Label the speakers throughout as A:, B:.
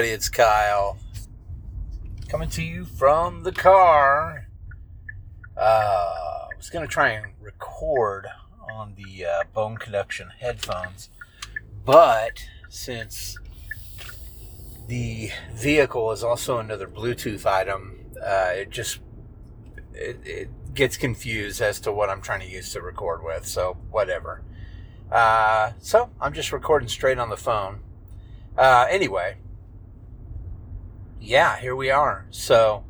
A: everybody, it's Kyle. Coming to you from the car. Uh, I was going to try and record on the uh, bone conduction headphones, but since the vehicle is also another Bluetooth item, uh, it just it, it gets confused as to what I'm trying to use to record with. So whatever. Uh, so I'm just recording straight on the phone. Uh, anyway, yeah, here we are. So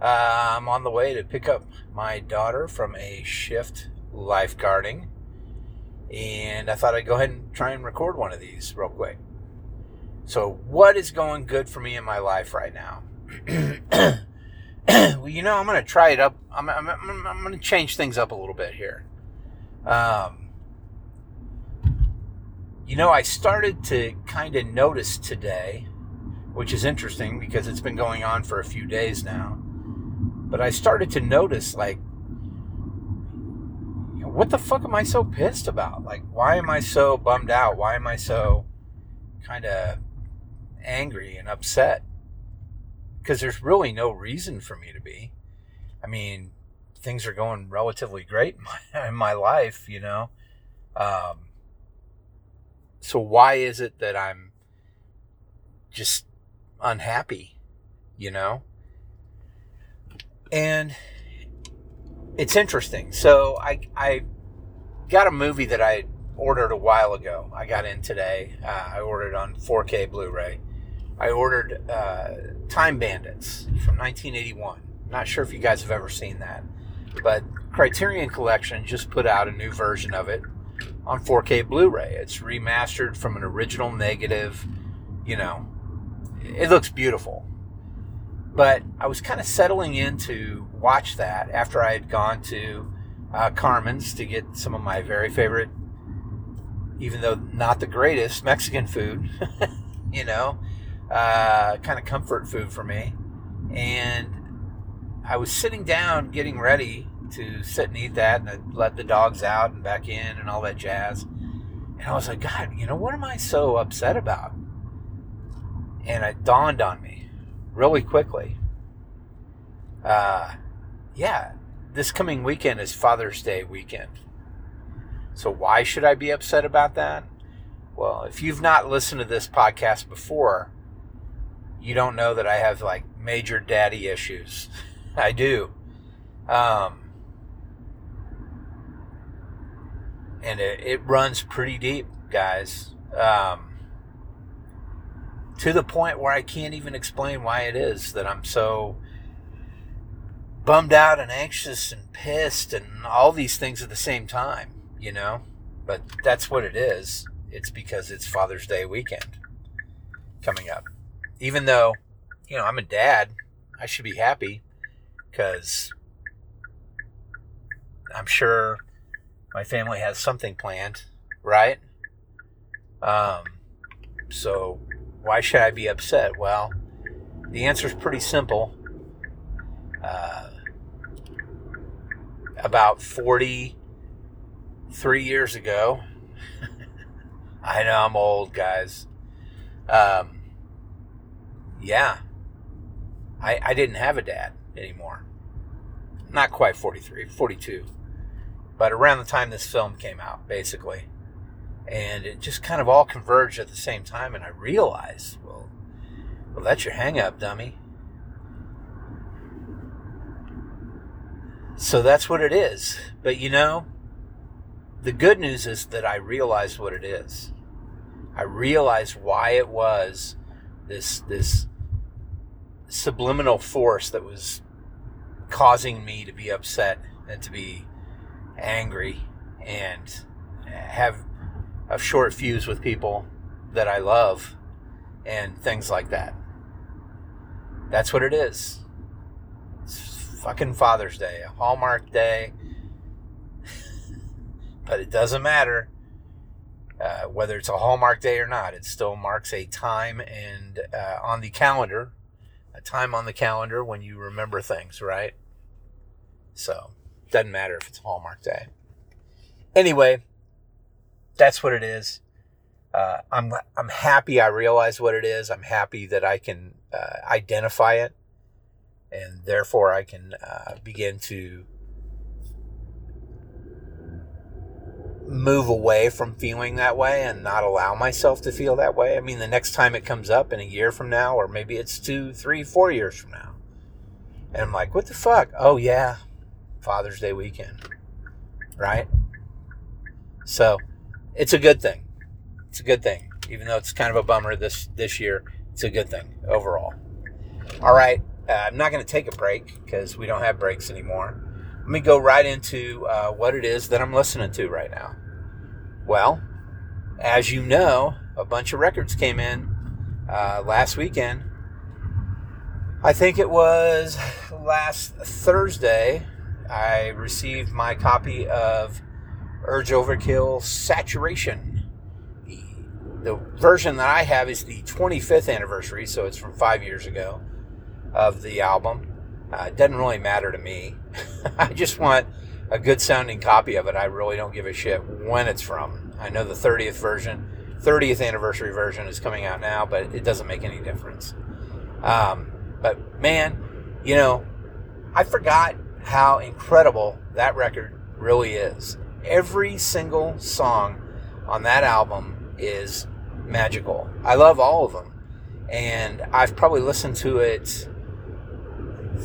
A: uh, I'm on the way to pick up my daughter from a shift lifeguarding, and I thought I'd go ahead and try and record one of these real quick. So, what is going good for me in my life right now? well, you know, I'm going to try it up. I'm, I'm, I'm, I'm going to change things up a little bit here. Um, you know, I started to kind of notice today, which is interesting because it's been going on for a few days now. But I started to notice, like, what the fuck am I so pissed about? Like, why am I so bummed out? Why am I so kind of angry and upset? Because there's really no reason for me to be. I mean, things are going relatively great in my, in my life, you know. Um, so why is it that I'm just unhappy, you know? And it's interesting. So I I got a movie that I ordered a while ago. I got in today. Uh, I ordered on 4K Blu-ray. I ordered uh, Time Bandits from 1981. Not sure if you guys have ever seen that, but Criterion Collection just put out a new version of it on 4K Blu-ray. It's remastered from an original negative. You know, it looks beautiful. But I was kind of settling in to watch that after I had gone to uh, Carmen's to get some of my very favorite, even though not the greatest, Mexican food. you know, uh, kind of comfort food for me. And I was sitting down getting ready to sit and eat that, and I let the dogs out and back in and all that jazz. And I was like, God, you know, what am I so upset about? And it dawned on me really quickly. Uh, yeah, this coming weekend is Father's Day weekend. So why should I be upset about that? Well, if you've not listened to this podcast before, you don't know that I have like major daddy issues. I do. Um, and it, it runs pretty deep, guys. Um, to the point where I can't even explain why it is that I'm so bummed out and anxious and pissed and all these things at the same time, you know? But that's what it is. It's because it's Father's Day weekend coming up. Even though, you know, I'm a dad, I should be happy because I'm sure my family has something planned, right? Um, so why should I be upset? Well, the answer is pretty simple. Uh, about 43 years ago, I know I'm old, guys. Um, yeah, I, I didn't have a dad anymore. Not quite 43, 42. But around the time this film came out, basically and it just kind of all converged at the same time and i realized well well that's your hang up dummy. So that's what it is. But you know the good news is that i realized what it is. I realized why it was this this subliminal force that was causing me to be upset and to be angry and have a short fuse with people that I love and things like that. That's what it is. It's fucking Father's Day, a Hallmark day. but it doesn't matter. Uh, whether it's a Hallmark day or not, it still marks a time and uh, on the calendar, a time on the calendar when you remember things, right? So, doesn't matter if it's Hallmark day. Anyway, that's what it is. Uh, I'm I'm happy I realize what it is. I'm happy that I can uh, identify it, and therefore I can uh, begin to move away from feeling that way and not allow myself to feel that way. I mean, the next time it comes up in a year from now, or maybe it's two, three, four years from now, and I'm like, what the fuck? Oh yeah, Father's Day weekend, right? So it's a good thing. It's a good thing, even though it's kind of a bummer this this year. It's a good thing overall. All right, uh, I'm not going to take a break because we don't have breaks anymore. Let me go right into uh, what it is that I'm listening to right now. Well, as you know, a bunch of records came in uh, last weekend. I think it was last Thursday. I received my copy of Urge Overkill Saturation. The, version that I have is the 25th anniversary, so it's from five years ago of the album. Uh, it doesn't really matter to me. I just want a good sounding copy of it. I really don't give a shit when it's from. I know the 30th version, 30th anniversary version is coming out now, but it doesn't make any difference. Um, but man, you know, I forgot how incredible that record really is every single song on that album is magical. I love all of them. And I've probably listened to it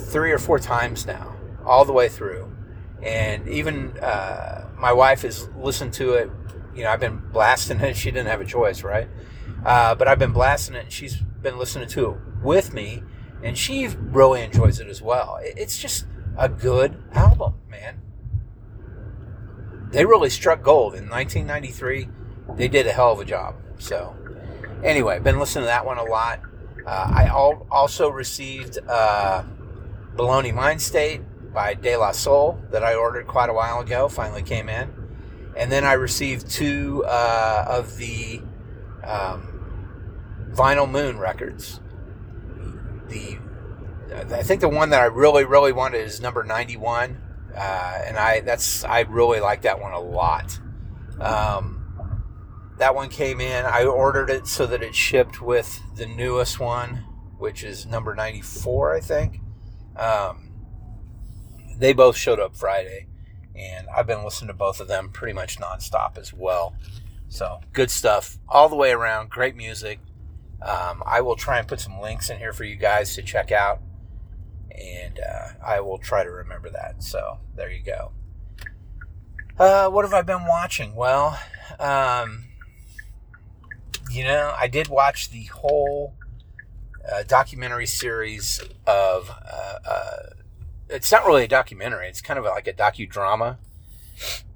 A: three or four times now, all the way through. And even uh, my wife has listened to it. You know, I've been blasting it. She didn't have a choice, right? Uh, but I've been blasting it, and she's been listening to it with me, and she really enjoys it as well. It's just a good album, man they really struck gold in 1993. They did a hell of a job. So, anyway, been listening to that one a lot. Uh, I al- also received uh, Buhloone Mindstate by De La Soul that I ordered quite a while ago. Finally came in, and then I received two uh, of the um, Vinyl Moon records. The I think the one that I really really wanted is number 91 uh, and I that's I really like that one a lot. Um, that one came in. I ordered it so that it shipped with the newest one, which is number 94, I think. Um, they both showed up Friday, and I've been listening to both of them pretty much nonstop as well. So good stuff all the way around. Great music. Um, I will try and put some links in here for you guys to check out and uh, I will try to remember that. So there you go. Uh, what have I been watching? Well, um, you know, I did watch the whole uh, documentary series of. Uh, uh, it's not really a documentary; it's kind of like a docudrama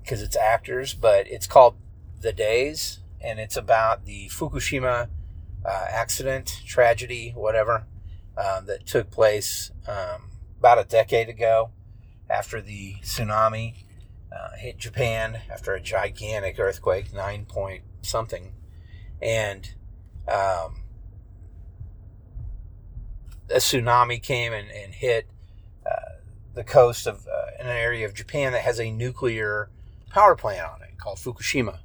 A: because it's actors, but it's called The Days, and it's about the Fukushima uh, accident, tragedy, whatever um, that took place um, about a decade ago after the tsunami uh, hit Japan after a gigantic earthquake, nine point something. And um, a tsunami came and, and hit uh, the coast of uh, an area of Japan that has a nuclear power plant on it called Fukushima,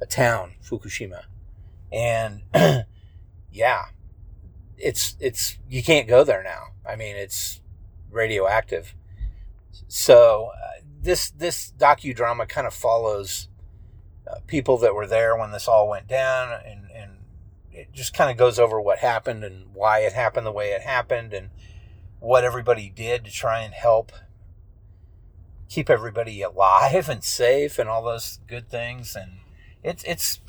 A: a town, Fukushima. And yeah, it's it's you can't go there now. I mean, it's radioactive. So uh, this this docudrama kind of follows uh, people that were there when this all went down, and and it just kind of goes over what happened and why it happened the way it happened, and what everybody did to try and help keep everybody alive and safe and all those good things. And it's it's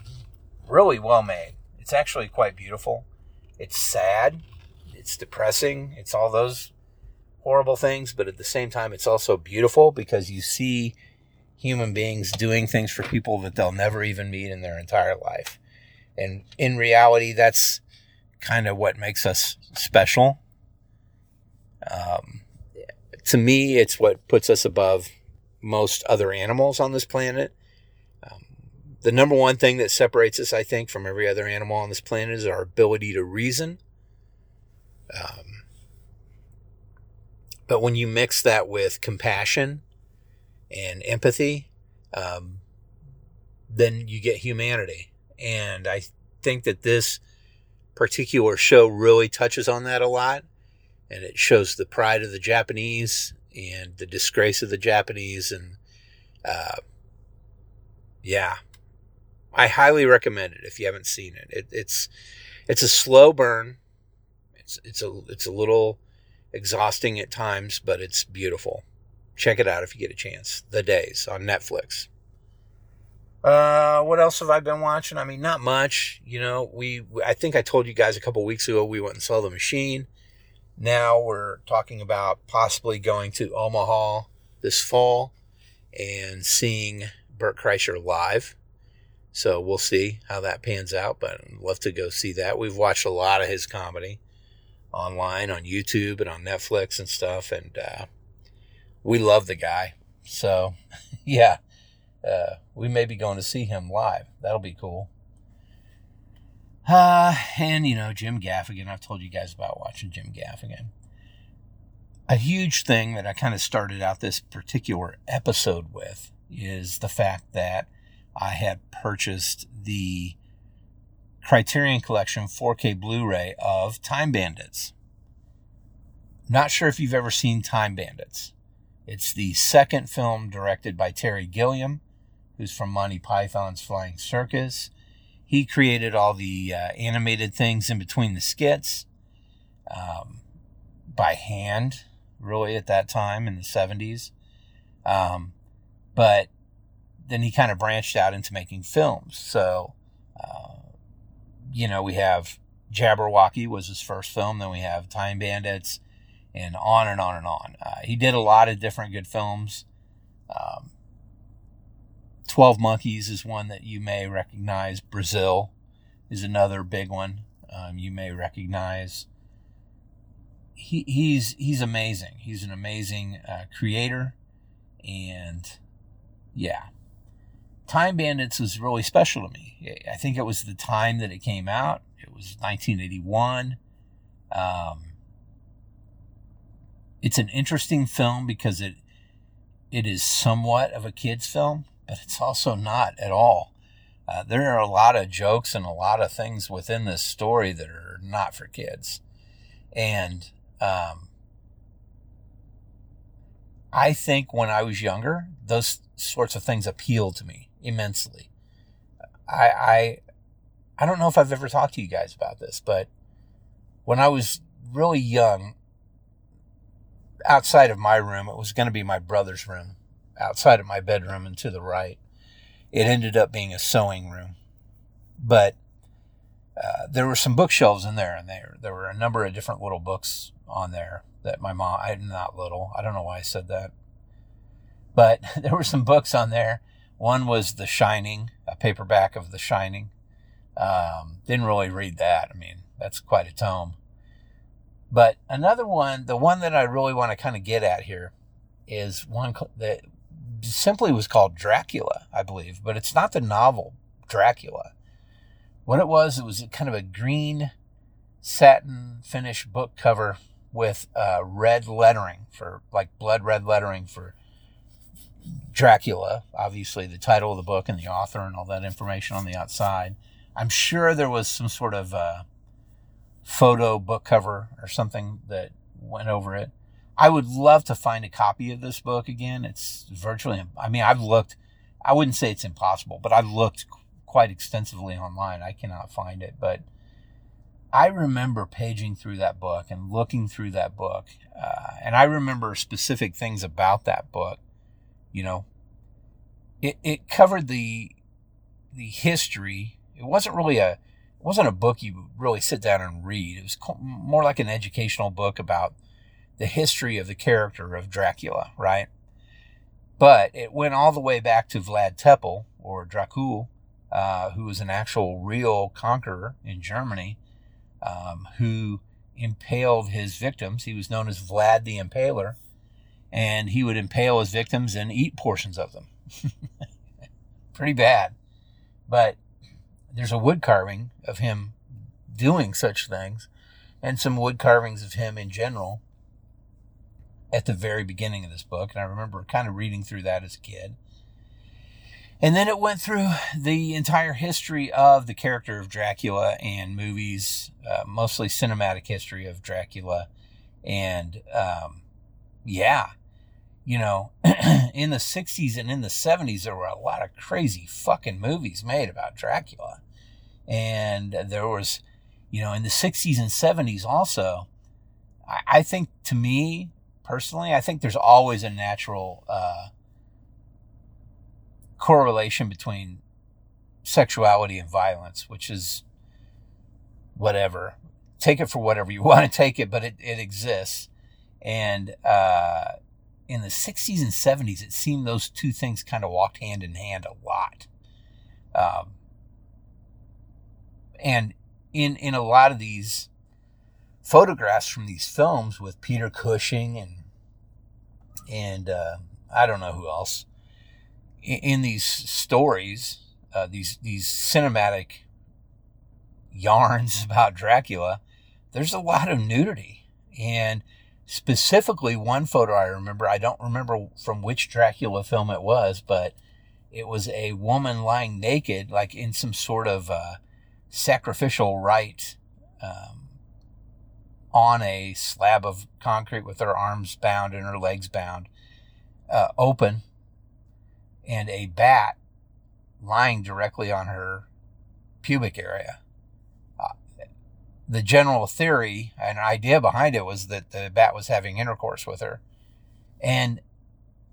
A: really well made. It's actually quite beautiful. It's sad, it's depressing, it's all those horrible things, but at the same time, it's also beautiful because you see human beings doing things for people that they'll never even meet in their entire life. And in reality, that's kind of what makes us special. Um, to me, it's what puts us above most other animals on this planet the number one thing that separates us, I think, from every other animal on this planet is our ability to reason. Um, but when you mix that with compassion and empathy, um, then you get humanity. And I think that this particular show really touches on that a lot. And it shows the pride of the Japanese and the disgrace of the Japanese. And uh, yeah, I highly recommend it if you haven't seen it. it. It's it's a slow burn. It's it's a it's a little exhausting at times, but it's beautiful. Check it out if you get a chance. The Days on Netflix. Uh, what else have I been watching? I mean, not much. You know, we I think I told you guys a couple weeks ago we went and saw the machine. Now we're talking about possibly going to Omaha this fall and seeing Bert Kreischer live. So we'll see how that pans out, but I'd love to go see that. We've watched a lot of his comedy online on YouTube and on Netflix and stuff, and uh, we love the guy. So, yeah, uh, we may be going to see him live. That'll be cool. Uh, and, you know, Jim Gaffigan. I've told you guys about watching Jim Gaffigan. A huge thing that I kind of started out this particular episode with is the fact that I had purchased the Criterion Collection 4K Blu ray of Time Bandits. Not sure if you've ever seen Time Bandits. It's the second film directed by Terry Gilliam who's from Monty Python's Flying Circus. He created all the uh, animated things in between the skits um, by hand, really, at that time in the 70s. Um, but then he kind of branched out into making films. So, uh, you know, we have Jabberwocky was his first film. Then we have Time Bandits, and on and on and on. Uh, he did a lot of different good films. Um, 12 Monkeys is one that you may recognize. Brazil is another big one um, you may recognize. He, he's he's amazing. He's an amazing uh, creator, and yeah, Time Bandits was really special to me. I think it was the time that it came out. It was 1981. Um, it's an interesting film because it it is somewhat of a kids film but it's also not at all. Uh, there are a lot of jokes and a lot of things within this story that are not for kids. And um, I think when I was younger, those sorts of things appeal to me immensely. I, I, I don't know if I've ever talked to you guys about this, but when I was really young, outside of my room, it was going to be my brother's room outside of my bedroom and to the right. It ended up being a sewing room. But uh, there were some bookshelves in there, and there there were a number of different little books on there that my mom. I'm not little. I don't know why I said that, but there were some books on there. One was The Shining, a paperback of The Shining. Um, didn't really read that. I mean, that's quite a tome. But another one, the one that I really want to kind of get at here, is one that simply was called Dracula, I believe, but it's not the novel Dracula. What it was, it was kind of a green satin finish book cover with uh, red lettering for like blood red lettering for Dracula, obviously the title of the book and the author and all that information on the outside. I'm sure there was some sort of uh, photo book cover or something that went over it. I would love to find a copy of this book again. It's virtually, I mean, I've looked, I wouldn't say it's impossible, but I've looked quite extensively online. I cannot find it, but I remember paging through that book and looking through that book. Uh, and I remember specific things about that book. You know, it, it covered the, the history. It wasn't really a, it wasn't a book you would really sit down and read. It was more like an educational book about the history of the character of Dracula, right? But it went all the way back to Vlad Tepes, or Dracul, uh, who was an actual real conqueror in Germany, um, who impaled his victims. He was known as Vlad the Impaler, and he would impale his victims and eat portions of them. Pretty bad. But there's a wood carving of him doing such things and some wood carvings of him in general at the very beginning of this book. And I remember kind of reading through that as a kid. And then it went through the entire history of the character of Dracula and movies, uh, mostly cinematic history of Dracula. And um, yeah, you know, in the 60s and in the 70s, there were a lot of crazy fucking movies made about Dracula. And there was, you know, in the 60s and 70s also, I, I think to me personally, I think there's always a natural uh, correlation between sexuality and violence, which is whatever. Take it for whatever you want to take it, but it, it exists. And uh, in the 60s and 70s, it seemed those two things kind of walked hand in hand a lot. Um, and in in a lot of these photographs from these films with Peter Cushing and and uh, I don't know who else in, in these stories, uh, these these cinematic yarns about Dracula, there's a lot of nudity and specifically one photo I remember. I don't remember from which Dracula film it was, but it was a woman lying naked, like in some sort of uh, sacrificial rite um, on a slab of concrete with her arms bound and her legs bound, uh, open, and a bat lying directly on her pubic area. The general theory and idea behind it was that the bat was having intercourse with her. And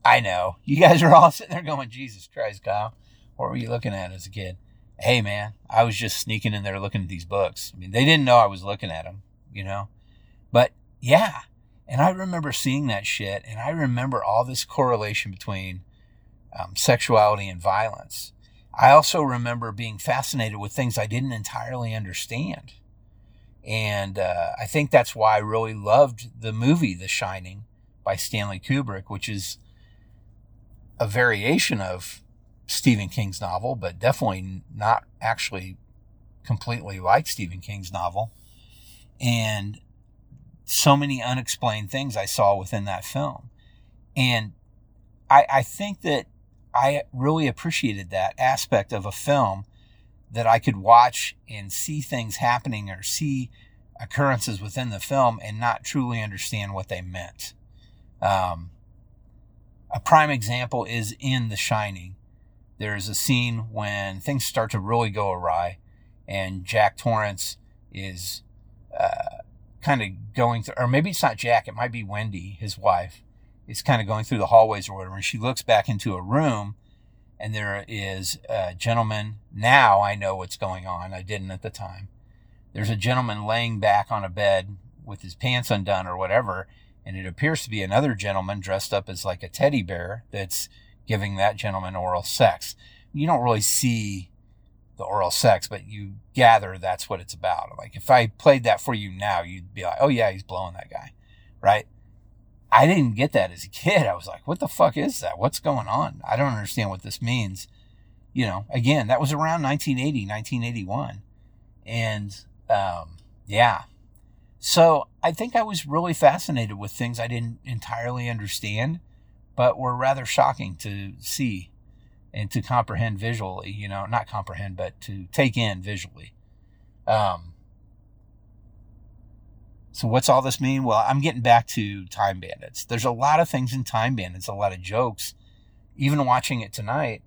A: I know you guys are all sitting there going, Jesus Christ, Kyle, what were you looking at as a kid? Hey, man, I was just sneaking in there looking at these books. I mean, they didn't know I was looking at them, you know? But yeah. And I remember seeing that shit, and I remember all this correlation between um, sexuality and violence. I also remember being fascinated with things I didn't entirely understand. And uh, I think that's why I really loved the movie The Shining by Stanley Kubrick, which is a variation of Stephen King's novel, but definitely not actually completely like Stephen King's novel. And so many unexplained things I saw within that film. And I, I think that I really appreciated that aspect of a film that I could watch and see things happening or see occurrences within the film and not truly understand what they meant. Um, a prime example is in The Shining. There's a scene when things start to really go awry, and Jack Torrance is uh, kind of going through, or maybe it's not Jack, it might be Wendy, his wife, is kind of going through the hallways or whatever. And she looks back into a room and there is a gentleman. Now I know what's going on. I didn't at the time. There's a gentleman laying back on a bed with his pants undone or whatever. And it appears to be another gentleman dressed up as like a teddy bear that's giving that gentleman oral sex. You don't really see the oral sex, but you gather that's what it's about. Like if I played that for you now, you'd be like, oh yeah, he's blowing that guy, right? I didn't get that as a kid. I was like, what the fuck is that? What's going on? I don't understand what this means. You know, again, that was around 1980, 1981. And, um, yeah. So I think I was really fascinated with things I didn't entirely understand, but were rather shocking to see and to comprehend visually, you know, not comprehend, but to take in visually. Um, so what's all this mean? Well, I'm getting back to Time Bandits. There's a lot of things in Time Bandits, a lot of jokes. Even watching it tonight,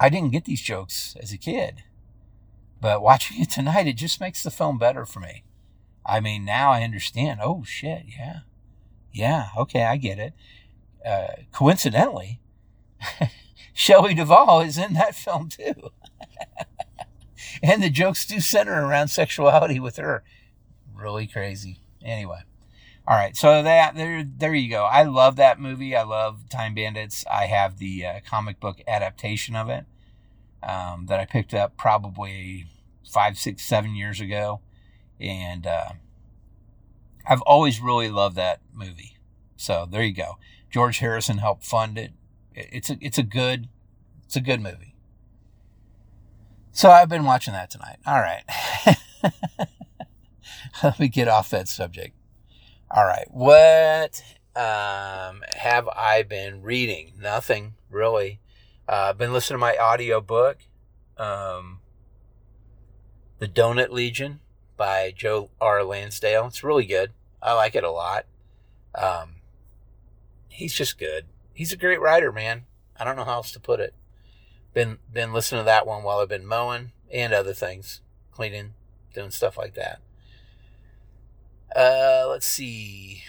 A: I didn't get these jokes as a kid. But watching it tonight, it just makes the film better for me. I mean, now I understand. Oh, shit. Yeah. Yeah. Okay. I get it. Uh, coincidentally, Shelley Duvall is in that film too. and the jokes do center around sexuality with her. Really crazy. Anyway. All right, so that there, there you go. I love that movie. I love Time Bandits. I have the uh, comic book adaptation of it um, that I picked up probably five, six, seven years ago, and uh, I've always really loved that movie. So there you go. George Harrison helped fund it it's a it's a good it's a good movie. So I've been watching that tonight. All right. Let me get off that subject. All right. What um, have I been reading? Nothing really. Uh, I've been listening to my audio book, um, The Donut Legion by Joe R. Lansdale. It's really good. I like it a lot. Um, he's just good. He's a great writer, man. I don't know how else to put it. Been been listening to that one while I've been mowing and other things, cleaning, doing stuff like that. Uh, let's see.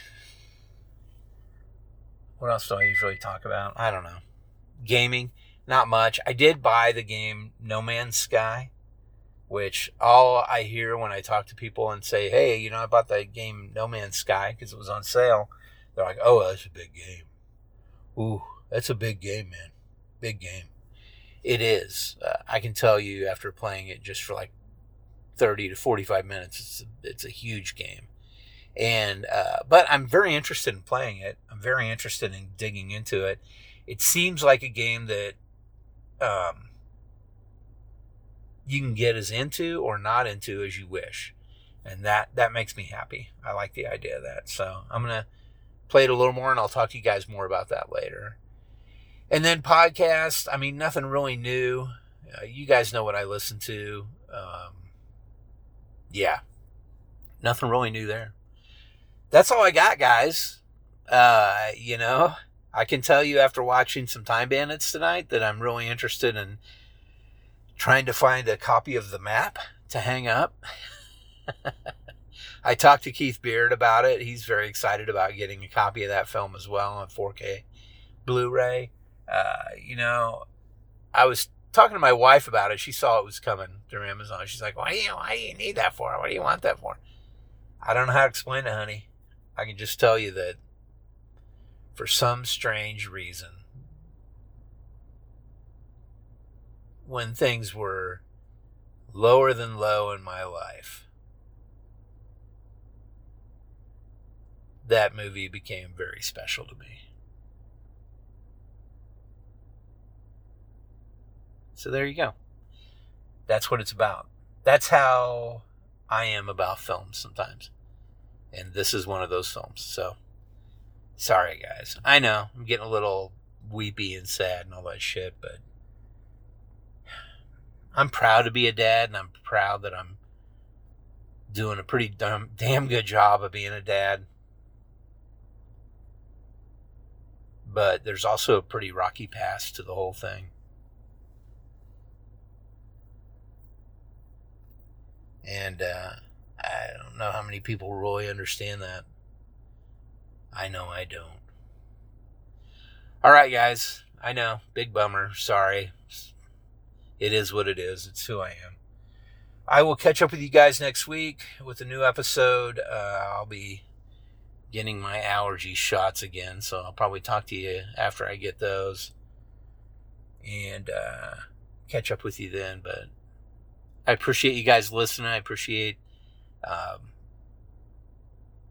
A: What else do I usually talk about? I don't know. Gaming, not much. I did buy the game No Man's Sky, which all I hear when I talk to people and say, "Hey, you know, I bought the game No Man's Sky because it was on sale." They're like, "Oh, that's a big game." Ooh, that's a big game, man. Big game. It is. Uh, I can tell you after playing it just for like 30 to 45 minutes, it's a, it's a huge game. And, uh, but I'm very interested in playing it. I'm very interested in digging into it. It seems like a game that, um, you can get as into or not into as you wish. And that, that makes me happy. I like the idea of that. So I'm to play it a little more and I'll talk to you guys more about that later. And then podcast, I mean, nothing really new. Uh, you guys know what I listen to. Um, yeah, nothing really new there. That's all I got, guys. Uh, you know, I can tell you after watching some Time Bandits tonight that I'm really interested in trying to find a copy of the map to hang up. I talked to Keith Beard about it. He's very excited about getting a copy of that film as well on 4K Blu ray. Uh, you know, I was talking to my wife about it. She saw it was coming through Amazon. She's like, "Why do you why do you need that for? What do you want that for?" I don't know how to explain it, honey. I can just tell you that for some strange reason, when things were lower than low in my life, that movie became very special to me. So there you go. That's what it's about. That's how I am about films sometimes. And this is one of those films. So sorry, guys. I know I'm getting a little weepy and sad and all that shit, but I'm proud to be a dad and I'm proud that I'm doing a pretty damn, damn good job of being a dad. But there's also a pretty rocky past to the whole thing. And uh, I don't know how many people really understand that. I know I don't. All right, guys. I know. Big bummer. Sorry. It is what it is. It's who I am. I will catch up with you guys next week with a new episode. Uh, I'll be getting my allergy shots again, so I'll probably talk to you after I get those and uh, catch up with you then. But I appreciate you guys listening. I appreciate um,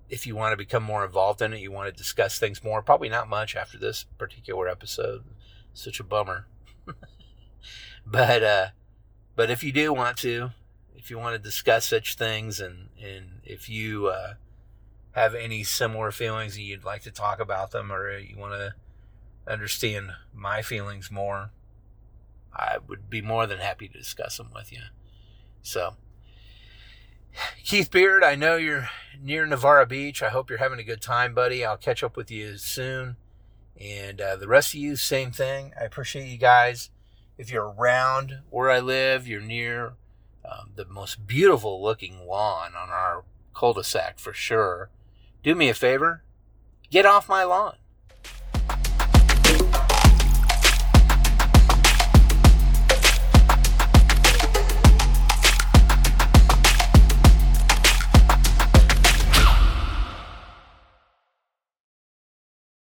A: if you want to become more involved in it, you want to discuss things more. Probably not much after this particular episode. Such a bummer. but uh, but if you do want to, if you want to discuss such things, and and if you uh, have any similar feelings and you'd like to talk about them, or you want to understand my feelings more, I would be more than happy to discuss them with you. So, Keith Beard, I know you're near Navarre Beach. I hope you're having a good time, buddy. I'll catch up with you soon. And uh, the rest of you, same thing. I appreciate you guys. If you're around where I live, you're near um, the most beautiful looking lawn on our cul de sac for sure. Do me a favor get off my lawn.